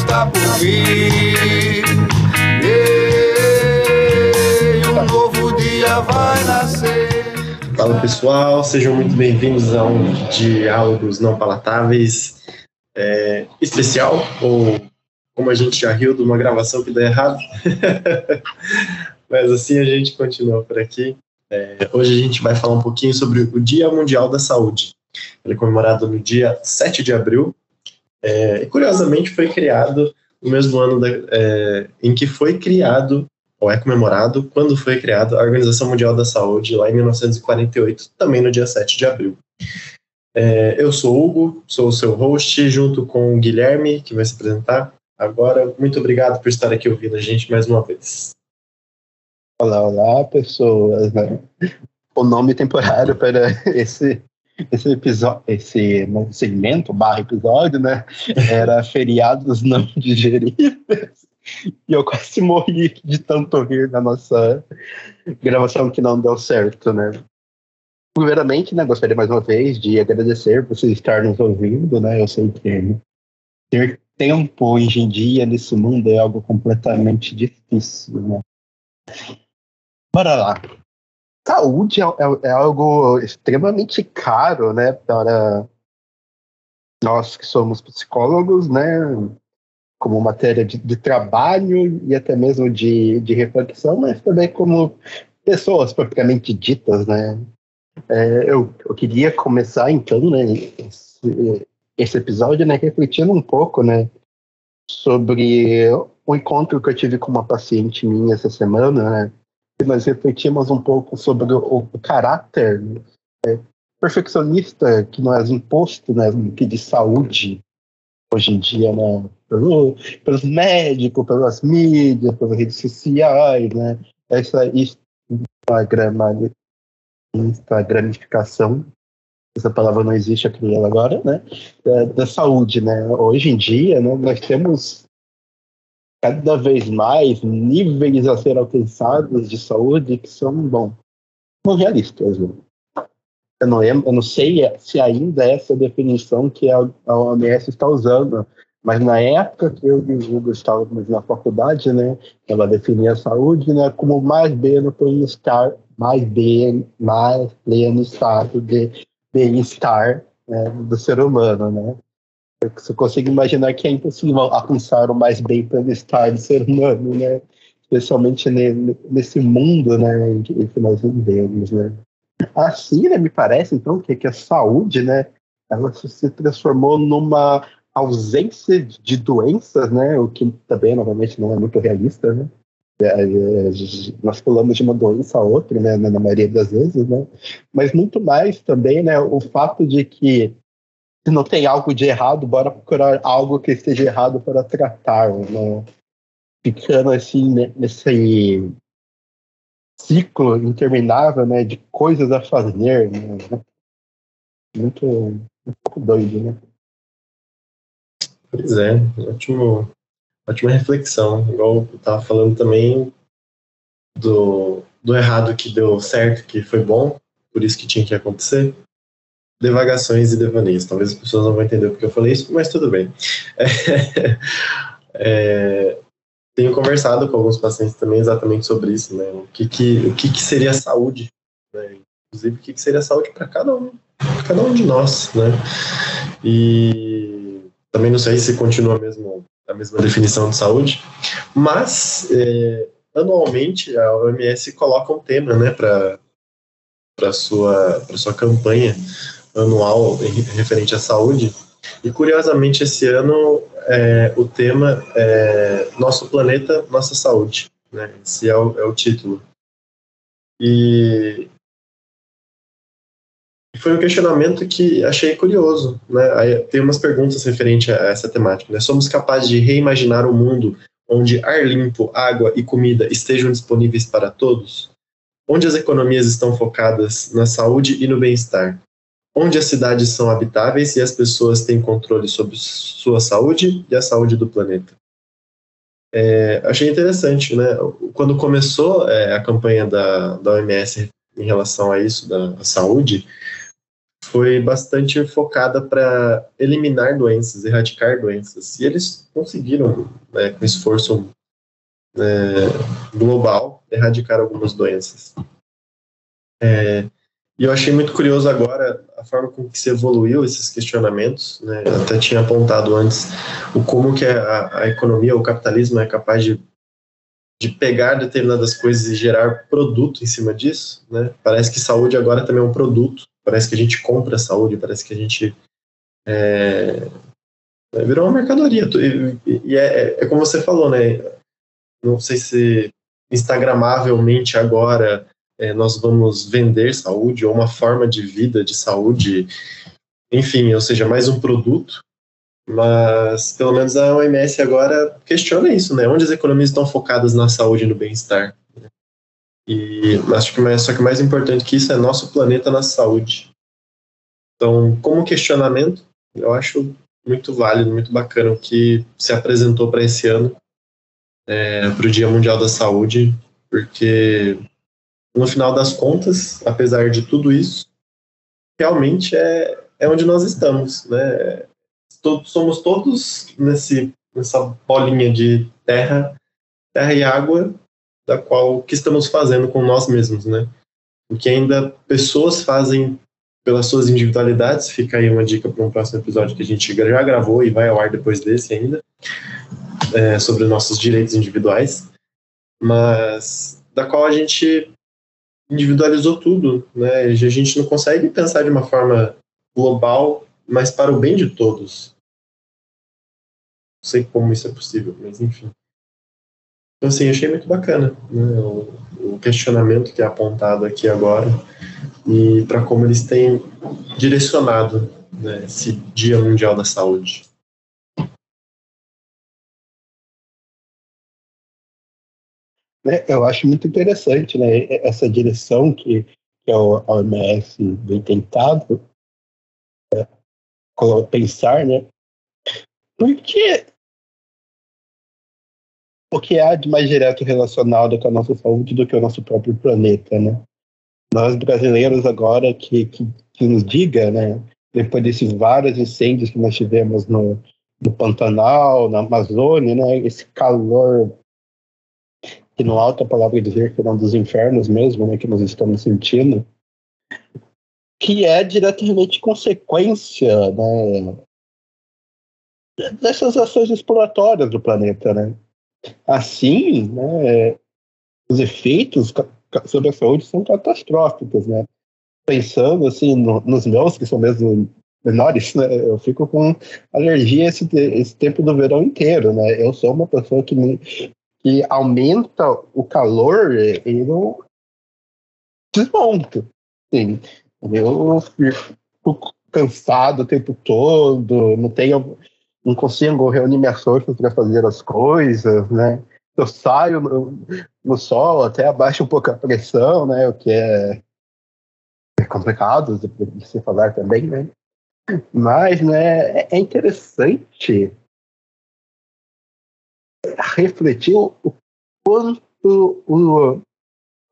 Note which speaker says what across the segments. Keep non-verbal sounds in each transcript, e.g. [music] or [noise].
Speaker 1: está por vir. E um novo dia vai nascer.
Speaker 2: Fala pessoal, sejam muito bem-vindos a um Diálogos Não Palatáveis é, especial, ou como a gente já riu de uma gravação que deu errado. [laughs] Mas assim a gente continua por aqui. É, hoje a gente vai falar um pouquinho sobre o Dia Mundial da Saúde. Ele é comemorado no dia 7 de abril. É, curiosamente foi criado no mesmo ano da, é, em que foi criado, ou é comemorado, quando foi criada a Organização Mundial da Saúde, lá em 1948, também no dia 7 de abril. É, eu sou o Hugo, sou o seu host, junto com o Guilherme, que vai se apresentar agora. Muito obrigado por estar aqui ouvindo a gente mais uma vez.
Speaker 3: Olá, olá, pessoas. Né? O nome temporário para esse esse episódio, esse segmento barra episódio, né? Era feriados não [laughs] digeríveis. E eu quase morri de tanto rir na nossa gravação que não deu certo, né? Primeiramente, né, gostaria mais uma vez de agradecer por você estar nos ouvindo, né? Eu sei que ter tempo hoje em dia nesse mundo é algo completamente difícil, né? Bora lá. Saúde é, é, é, algo extremamente caro, né, para nós que somos psicólogos, né, como matéria de, de trabalho e até mesmo de, de reflexão, mas também como pessoas propriamente ditas, né. É, eu, eu queria começar, então, né, esse, esse episódio, né, refletindo um pouco, né, sobre o encontro que eu tive com uma paciente minha essa semana, né, nós refletimos um pouco sobre o, o caráter é, perfeccionista que nós imposto né, de saúde hoje em dia, né, pelo, pelos médicos, pelas mídias, pelas redes sociais, né, essa Instagram, Instagramificação, essa palavra não existe aqui agora, né, da, da, saúde, né, hoje em dia, né, nós temos cada vez mais níveis a ser alcançados de saúde que são, bom, não realistas. Né? Eu não, lembro, eu não sei se ainda é essa definição que a, OMS está usando, mas na época que eu e o Hugo estávamos na faculdade, né, ela definia a saúde né, como mais bem no bem-estar, mais bem, mais pleno estado de bem-estar né, do ser humano, né? Eu consigo imaginar que é impossível alcançar o mais bem bem-estar do ser humano, né? Especialmente nesse mundo, né, em que nós vivemos, né? Assim, né, me parece, então, que, que a saúde, né, ela se transformou numa ausência de doenças, né, o que também, novamente, não é muito realista, né? É, é, nós pulamos de uma doença a outra, né, na maioria das vezes, né? Mas muito mais também, né, o fato de que se não tem algo de errado, bora procurar algo que esteja errado para tratar, né? Ficando assim né, nesse ciclo interminável, né, de coisas a fazer, né? Muito, um pouco doido, né?
Speaker 2: Pois é, ótimo, ótima reflexão. Igual eu estava falando também do, do errado que deu certo, que foi bom, por isso que tinha que acontecer devagações e devaneios. Talvez as pessoas não vão entender porque eu falei isso, mas tudo bem. [laughs] É, tenho conversado com alguns pacientes também exatamente sobre isso, né? O que, que, o que, que seria saúde, né? Inclusive, o que, que seria saúde para cada um, cada um de nós, né? E também não sei se continua mesmo a mesma definição de saúde, mas é, anualmente a OMS coloca um tema, né, para para sua para sua campanha anual referente à saúde. E curiosamente, esse ano é, o tema é Nosso Planeta, Nossa Saúde. Né? Esse é o, é o título. E foi um questionamento que achei curioso. Né? Tem umas perguntas referentes a essa temática. Né? Somos capazes de reimaginar um mundo onde ar limpo, água e comida estejam disponíveis para todos? Onde as economias estão focadas na saúde e no bem-estar? Onde as cidades são habitáveis e as pessoas têm controle sobre sua saúde e a saúde do planeta. É, achei interessante, né? Quando começou é, a campanha da, da OMS em relação a isso, da saúde, foi bastante focada para eliminar doenças, erradicar doenças. E eles conseguiram, né, com esforço é, global, erradicar algumas doenças. É, e eu achei muito curioso agora a forma com que se evoluiu esses questionamentos. Né? Eu até tinha apontado antes o como que a, a economia, o capitalismo é capaz de, de pegar determinadas coisas e gerar produto em cima disso. Né? Parece que saúde agora também é um produto. Parece que a gente compra saúde, parece que a gente é, virou uma mercadoria. E, e é, é, como você falou, né? Não sei se instagramavelmente agora é, nós vamos vender saúde ou uma forma de vida de saúde, enfim, ou seja, mais um produto. Mas pelo menos a OMS agora questiona isso, né? Onde as economias estão focadas na saúde e no bem-estar. E acho que mais, só que mais importante que isso é nosso planeta na saúde. Então, como questionamento, eu acho muito válido, muito bacana o que se apresentou para esse ano, é, para o Dia Mundial da Saúde, porque no final das contas, apesar de tudo isso, realmente é, é onde nós estamos, né? Todos, somos todos nesse, nessa bolinha de terra, terra e água, da qual o que estamos fazendo com nós mesmos, né? O que ainda pessoas fazem pelas suas individualidades, fica aí uma dica para um próximo episódio que a gente já gravou e vai ao ar depois desse ainda, é, sobre nossos direitos individuais, mas da qual a gente individualizou tudo, né? A gente não consegue pensar de uma forma global, mas para o bem de todos. Não sei como isso é possível, mas enfim. Então, assim, achei muito bacana né, o, o questionamento que é apontado aqui agora e para como eles têm direcionado né, esse Dia Mundial da Saúde.
Speaker 3: Eu acho muito interessante né, essa direção que, que a OMS vem tentado é, pensar, né? Porque o que há de mais direto relacionado com a nossa saúde do que o nosso próprio planeta, né? Nós brasileiros agora que, que, que nos diga, né? Depois desses vários incêndios que nós tivemos no, no Pantanal, na Amazônia, né? Esse calor que não há outra palavra dizer que não dos infernos mesmo, né, que nós estamos sentindo, que é diretamente consequência né, dessas ações exploratórias do planeta, né? Assim, né, os efeitos sobre a saúde são catastróficos, né? Pensando assim no, nos meus que são mesmo menores, né? Eu fico com alergia esse, esse tempo do verão inteiro, né? Eu sou uma pessoa que me, que aumenta o calor, eu desmonto. Sim. Eu fico cansado o tempo todo, não tenho, não consigo reunir minhas forças para fazer as coisas, né? Eu saio no, no, sol, até abaixo um pouco a pressão, né? O que é, é complicado de se falar também, né? Mas, né, é interessante refletir o quanto o,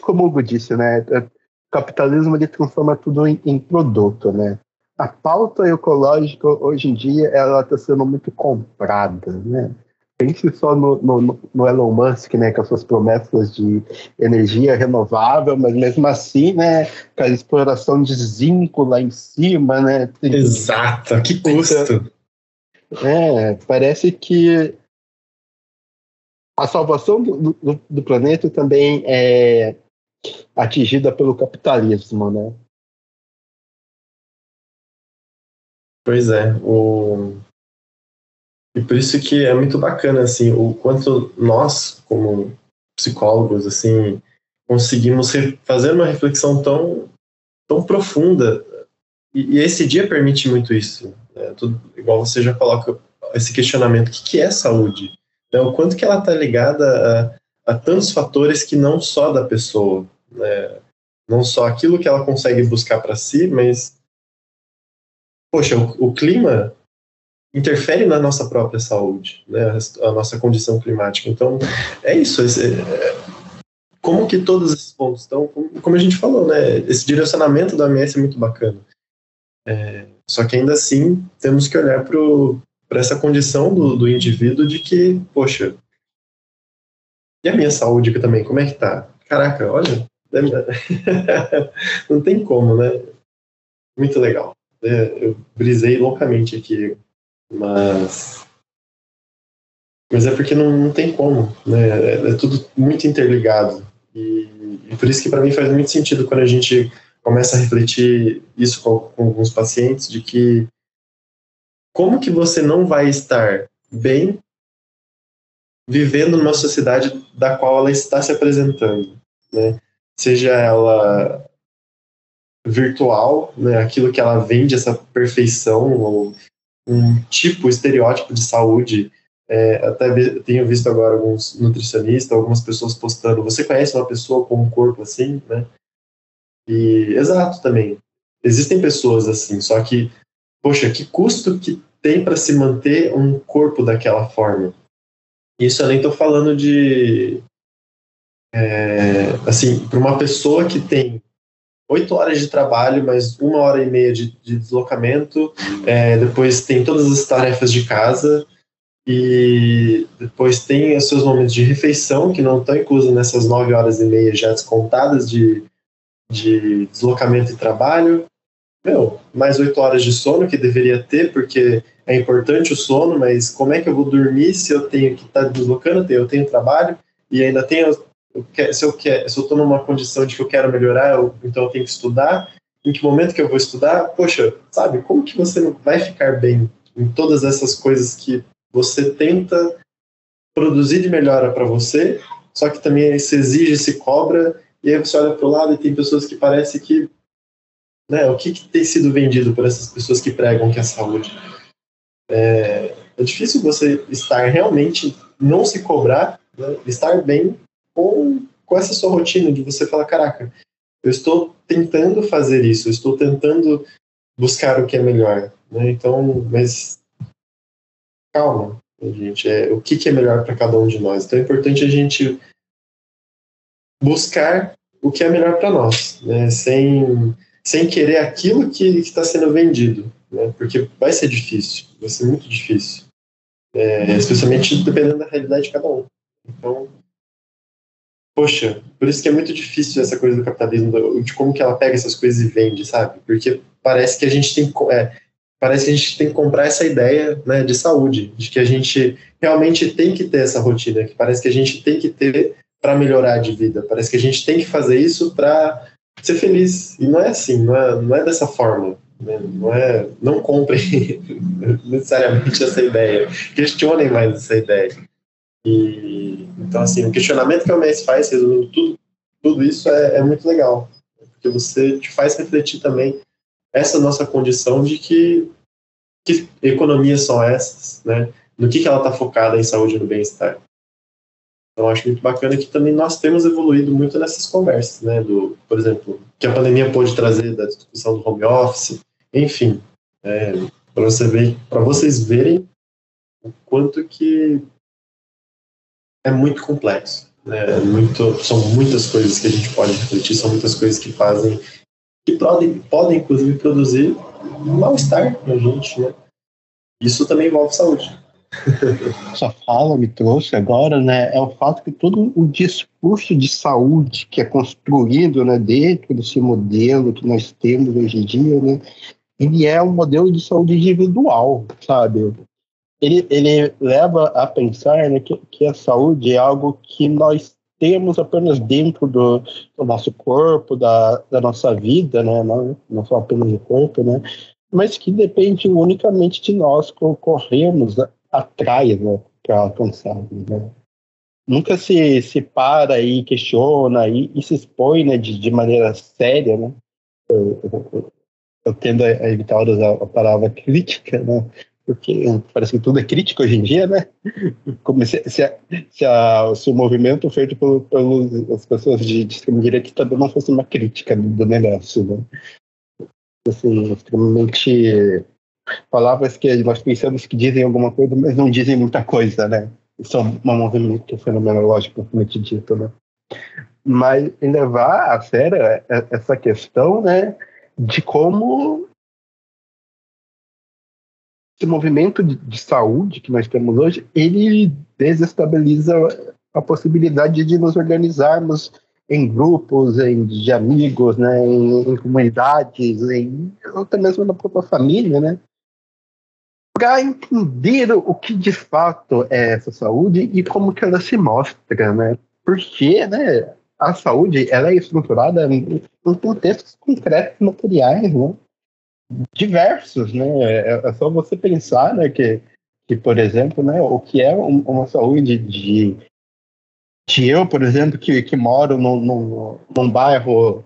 Speaker 3: como o Hugo disse, né, o capitalismo ele transforma tudo em, em produto, né? A pauta ecológica hoje em dia ela está sendo muito comprada, né? Pense só no, no, no, Elon Musk, né, com as suas promessas de energia renovável, mas mesmo assim, né, com a exploração de zinco lá em cima, né?
Speaker 2: Exato, que custo!
Speaker 3: É, parece que a salvação do, do, do, planeta também é atingida pelo capitalismo, né?
Speaker 2: Pois é, o... e por isso que é muito bacana assim o quanto nós como psicólogos assim conseguimos fazer uma reflexão tão tão profunda e, e esse dia permite muito isso, né? Tudo, igual você já coloca esse questionamento, o que, que é saúde? Né? O quanto que ela está ligada a, a, tantos fatores que não só da pessoa, né? não só aquilo que ela consegue buscar para si, mas poxa, o, o, clima interfere na nossa própria saúde, né? a, a nossa condição climática. Então é isso. Esse, é, como que todos esses pontos estão, como, a gente falou, né? Esse direcionamento da MS é muito bacana. É, só que ainda assim, temos que olhar para essa condição do, do indivíduo de que, poxa, e a minha saúde também, como é que tá? Caraca, olha, [laughs] não tem como, né? Muito legal. É, eu brisei loucamente aqui, mas mas é porque não, não tem como, né? É, é tudo muito interligado e, e por isso que para mim faz muito sentido quando a gente começa a refletir isso com, com alguns pacientes de que como que você não vai estar bem vivendo numa sociedade da qual ela está se apresentando, né? Seja ela virtual, né, aquilo que ela vende, essa perfeição, ou um tipo, estereótipo de saúde. É, até tenho visto agora alguns nutricionistas, algumas pessoas postando, você conhece uma pessoa com um corpo assim, né? E, exato, também. Existem pessoas assim, só que, poxa, que custo que tem para se manter um corpo daquela forma? Isso eu nem estou falando de. É, assim, para uma pessoa que tem oito horas de trabalho, mais uma hora e meia de, de deslocamento, é, depois tem todas as tarefas de casa, e depois tem os seus momentos de refeição, que não estão inclusos nessas nove horas e meia já descontadas de, de deslocamento e trabalho. Meu, mais oito horas de sono que deveria ter, porque é importante o sono, mas como é que eu vou dormir se eu tenho que estar tá deslocando, eu tenho trabalho e ainda tenho se eu se eu estou numa condição de que eu quero melhorar, eu, então eu tenho que estudar. Em que momento que eu vou estudar? Poxa, sabe? Como que você vai ficar bem em todas essas coisas que você tenta produzir de melhora para você, só que também se exige, se cobra, e aí você olha para o lado e tem pessoas que parece que, né? O que, que tem sido vendido por essas pessoas que pregam que é saúde? É, é difícil você estar realmente não se cobrar, né, estar bem com, com essa sua rotina de você falar, caraca, eu estou tentando fazer isso, eu estou tentando buscar o que é melhor, né? Então, mas calma, gente, é o que, que é melhor para cada um de nós. Então é importante a gente buscar o que é melhor para nós, né? Sem sem querer aquilo que está sendo vendido, né? Porque vai ser difícil, vai ser muito difícil, é, especialmente dependendo da realidade de cada um. Então poxa, por isso que é muito difícil essa coisa do capitalismo, de como que ela pega essas coisas e vende, sabe? Porque parece que a gente tem é, parece que a gente tem que comprar essa ideia né, de saúde, de que a gente realmente tem que ter essa rotina, que parece que a gente tem que ter para melhorar de vida, parece que a gente tem que fazer isso para ser feliz. E não é assim, não é, não é dessa forma. Né? Não é, não comprem [laughs] necessariamente essa ideia, questionem mais essa ideia. E, então, assim, o questionamento que o mês faz, resumindo tudo, tudo isso, é, é muito legal. Porque você te faz refletir também essa nossa condição de que, que economias são essas, né? No que, que ela está focada em saúde e no bem-estar. Então, acho muito bacana que também nós temos evoluído muito nessas conversas, né? Do, por exemplo, que a pandemia pôde trazer da discussão do home office, enfim, é, para você ver, para vocês verem o quanto que é muito complexo. Né? Muito, são muitas coisas que a gente pode refletir, são muitas coisas que fazem, que podem, podem inclusive produzir mal-estar na gente. Né? Isso também envolve saúde.
Speaker 3: Sua fala me trouxe agora, né, é o fato que todo o discurso de saúde que é construído, né, dentro desse modelo que nós temos hoje em dia, né, ele é um modelo de saúde individual, sabe? ele, ele leva a pensar né, que, que a saúde é algo que nós temos apenas dentro do, do nosso corpo, da, da, nossa vida, né? Não, não só apenas do corpo, né? Mas que depende unicamente de nós que corremos atrás, né? Para alcançar, né? Nunca se, se para e questiona e, e se expõe né, de, de maneira séria, né? Eu, eu, eu tendo a evitar usar a palavra crítica, né? porque parece que tudo é crítico hoje em dia, né? Como se, se, a, se, a, se o movimento feito pelas pessoas de, de extrema direita também não fosse uma crítica do negócio, né? Assim, extremamente palavras que nós pensamos que dizem alguma coisa, mas não dizem muita coisa, né? É um movimento fenomenológico, propriamente dito, né? Mas levar a sério essa questão, né, de como esse movimento de, saúde que nós temos hoje, ele desestabiliza a possibilidade de nos organizarmos em grupos, em, de amigos, né, em, em comunidades, em, até mesmo na própria família, né, para entender o que de fato é essa saúde e como que ela se mostra, né, porque, né, a saúde ela é estruturada em, contextos concretos materiais, né, diversos, né? É, é, só você pensar, né, que, que por exemplo, né, o que é uma saúde de que eu, por exemplo, que, que moro num, num, num bairro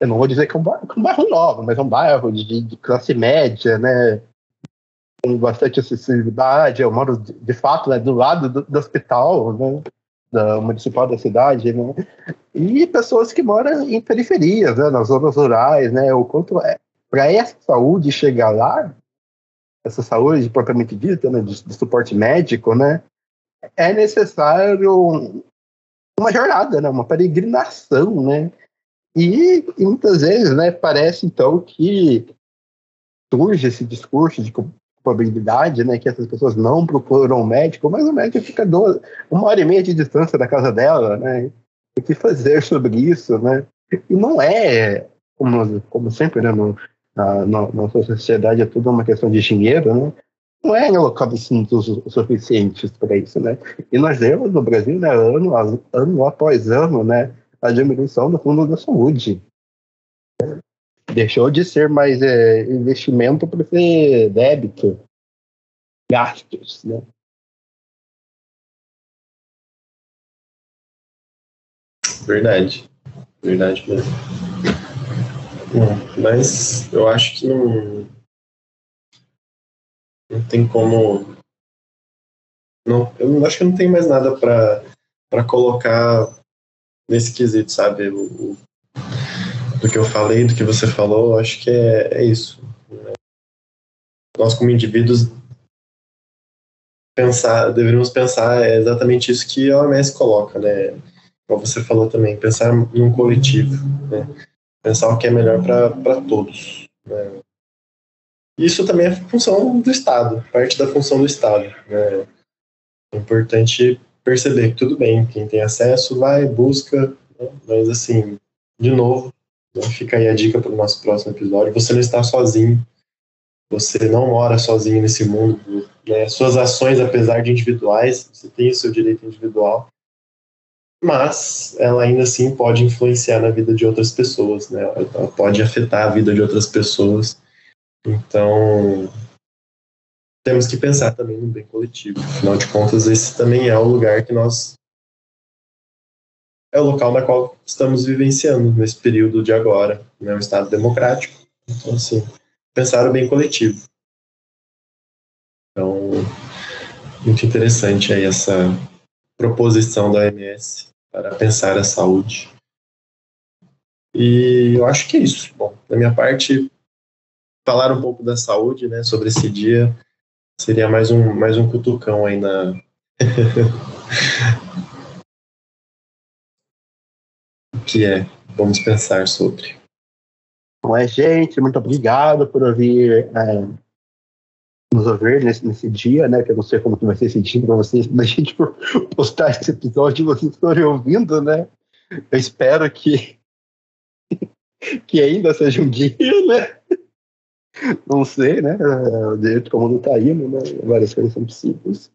Speaker 3: eu não vou dizer que é um bairro, um bairro novo, mas é um bairro de, de, classe média, né? Com bastante acessibilidade. Eu moro, de, de fato, né, do lado do, do hospital, né? Da municipal da cidade, né? e pessoas que moram em periferias, né, nas zonas rurais, né, o quanto é para essa saúde chegar lá, essa saúde propriamente dita, né, de, de, suporte médico, né, é necessário uma jornada, né, uma peregrinação, né, e, e muitas vezes, né, parece então que surge esse discurso de culpabilidade, né, que essas pessoas não procuram um médico, mas o médico fica duas, uma hora e meia de distância da casa dela, né, o que fazer sobre isso, né? E não é, como, como sempre, né, no, na, nossa sociedade é tudo uma questão de dinheiro, né? Não é assuntos suficientes para isso, né? E nós vemos no Brasil, né, ano, ano após ano, né, a diminuição do fundo da saúde. Deixou de ser mais é, investimento para ser débito, gastos, né?
Speaker 2: Verdade. Verdade mesmo. Mas eu acho que não, não tem como. Não, eu acho que não tem mais nada para colocar nesse quesito, sabe? O, o, do que eu falei, do que você falou, acho que é, é isso. Né? Nós, como indivíduos, pensar, deveríamos pensar exatamente isso que a OMS coloca, né? como você falou também, pensar num coletivo, né? pensar o que é melhor para todos. Né? Isso também é função do Estado, parte da função do Estado. Né? É importante perceber que tudo bem, quem tem acesso vai, busca, né? mas assim, de novo, né? fica aí a dica para o nosso próximo episódio: você não está sozinho, você não mora sozinho nesse mundo. Né? Suas ações, apesar de individuais, você tem o seu direito individual, mas ela ainda assim pode influenciar na vida de outras pessoas, né? Ela pode afetar a vida de outras pessoas. Então, temos que pensar também no bem coletivo. Afinal de contas, esse também é o lugar que nós é o local na qual estamos vivenciando nesse período de agora, né? Estado democrático. Então, assim, pensar o bem coletivo. Então, muito interessante aí essa proposição da OMS para pensar a saúde. E eu acho que é isso. Bom, da minha parte, falar um pouco da saúde, né, sobre esse dia, seria mais um, mais um cutucão aí na. [laughs] que é? Vamos pensar sobre.
Speaker 3: Bom, é, gente, muito obrigado por ouvir é, nos ouvir nesse, nesse dia, né? Que eu não sei como que vai ser esse dia para vocês, mas a [laughs] gente postar esse episódio e vocês forem ouvindo, né? Eu espero que [laughs] que ainda seja um dia, né? Não sei, né? O jeito como não tá indo, né? Várias coisas são possíveis.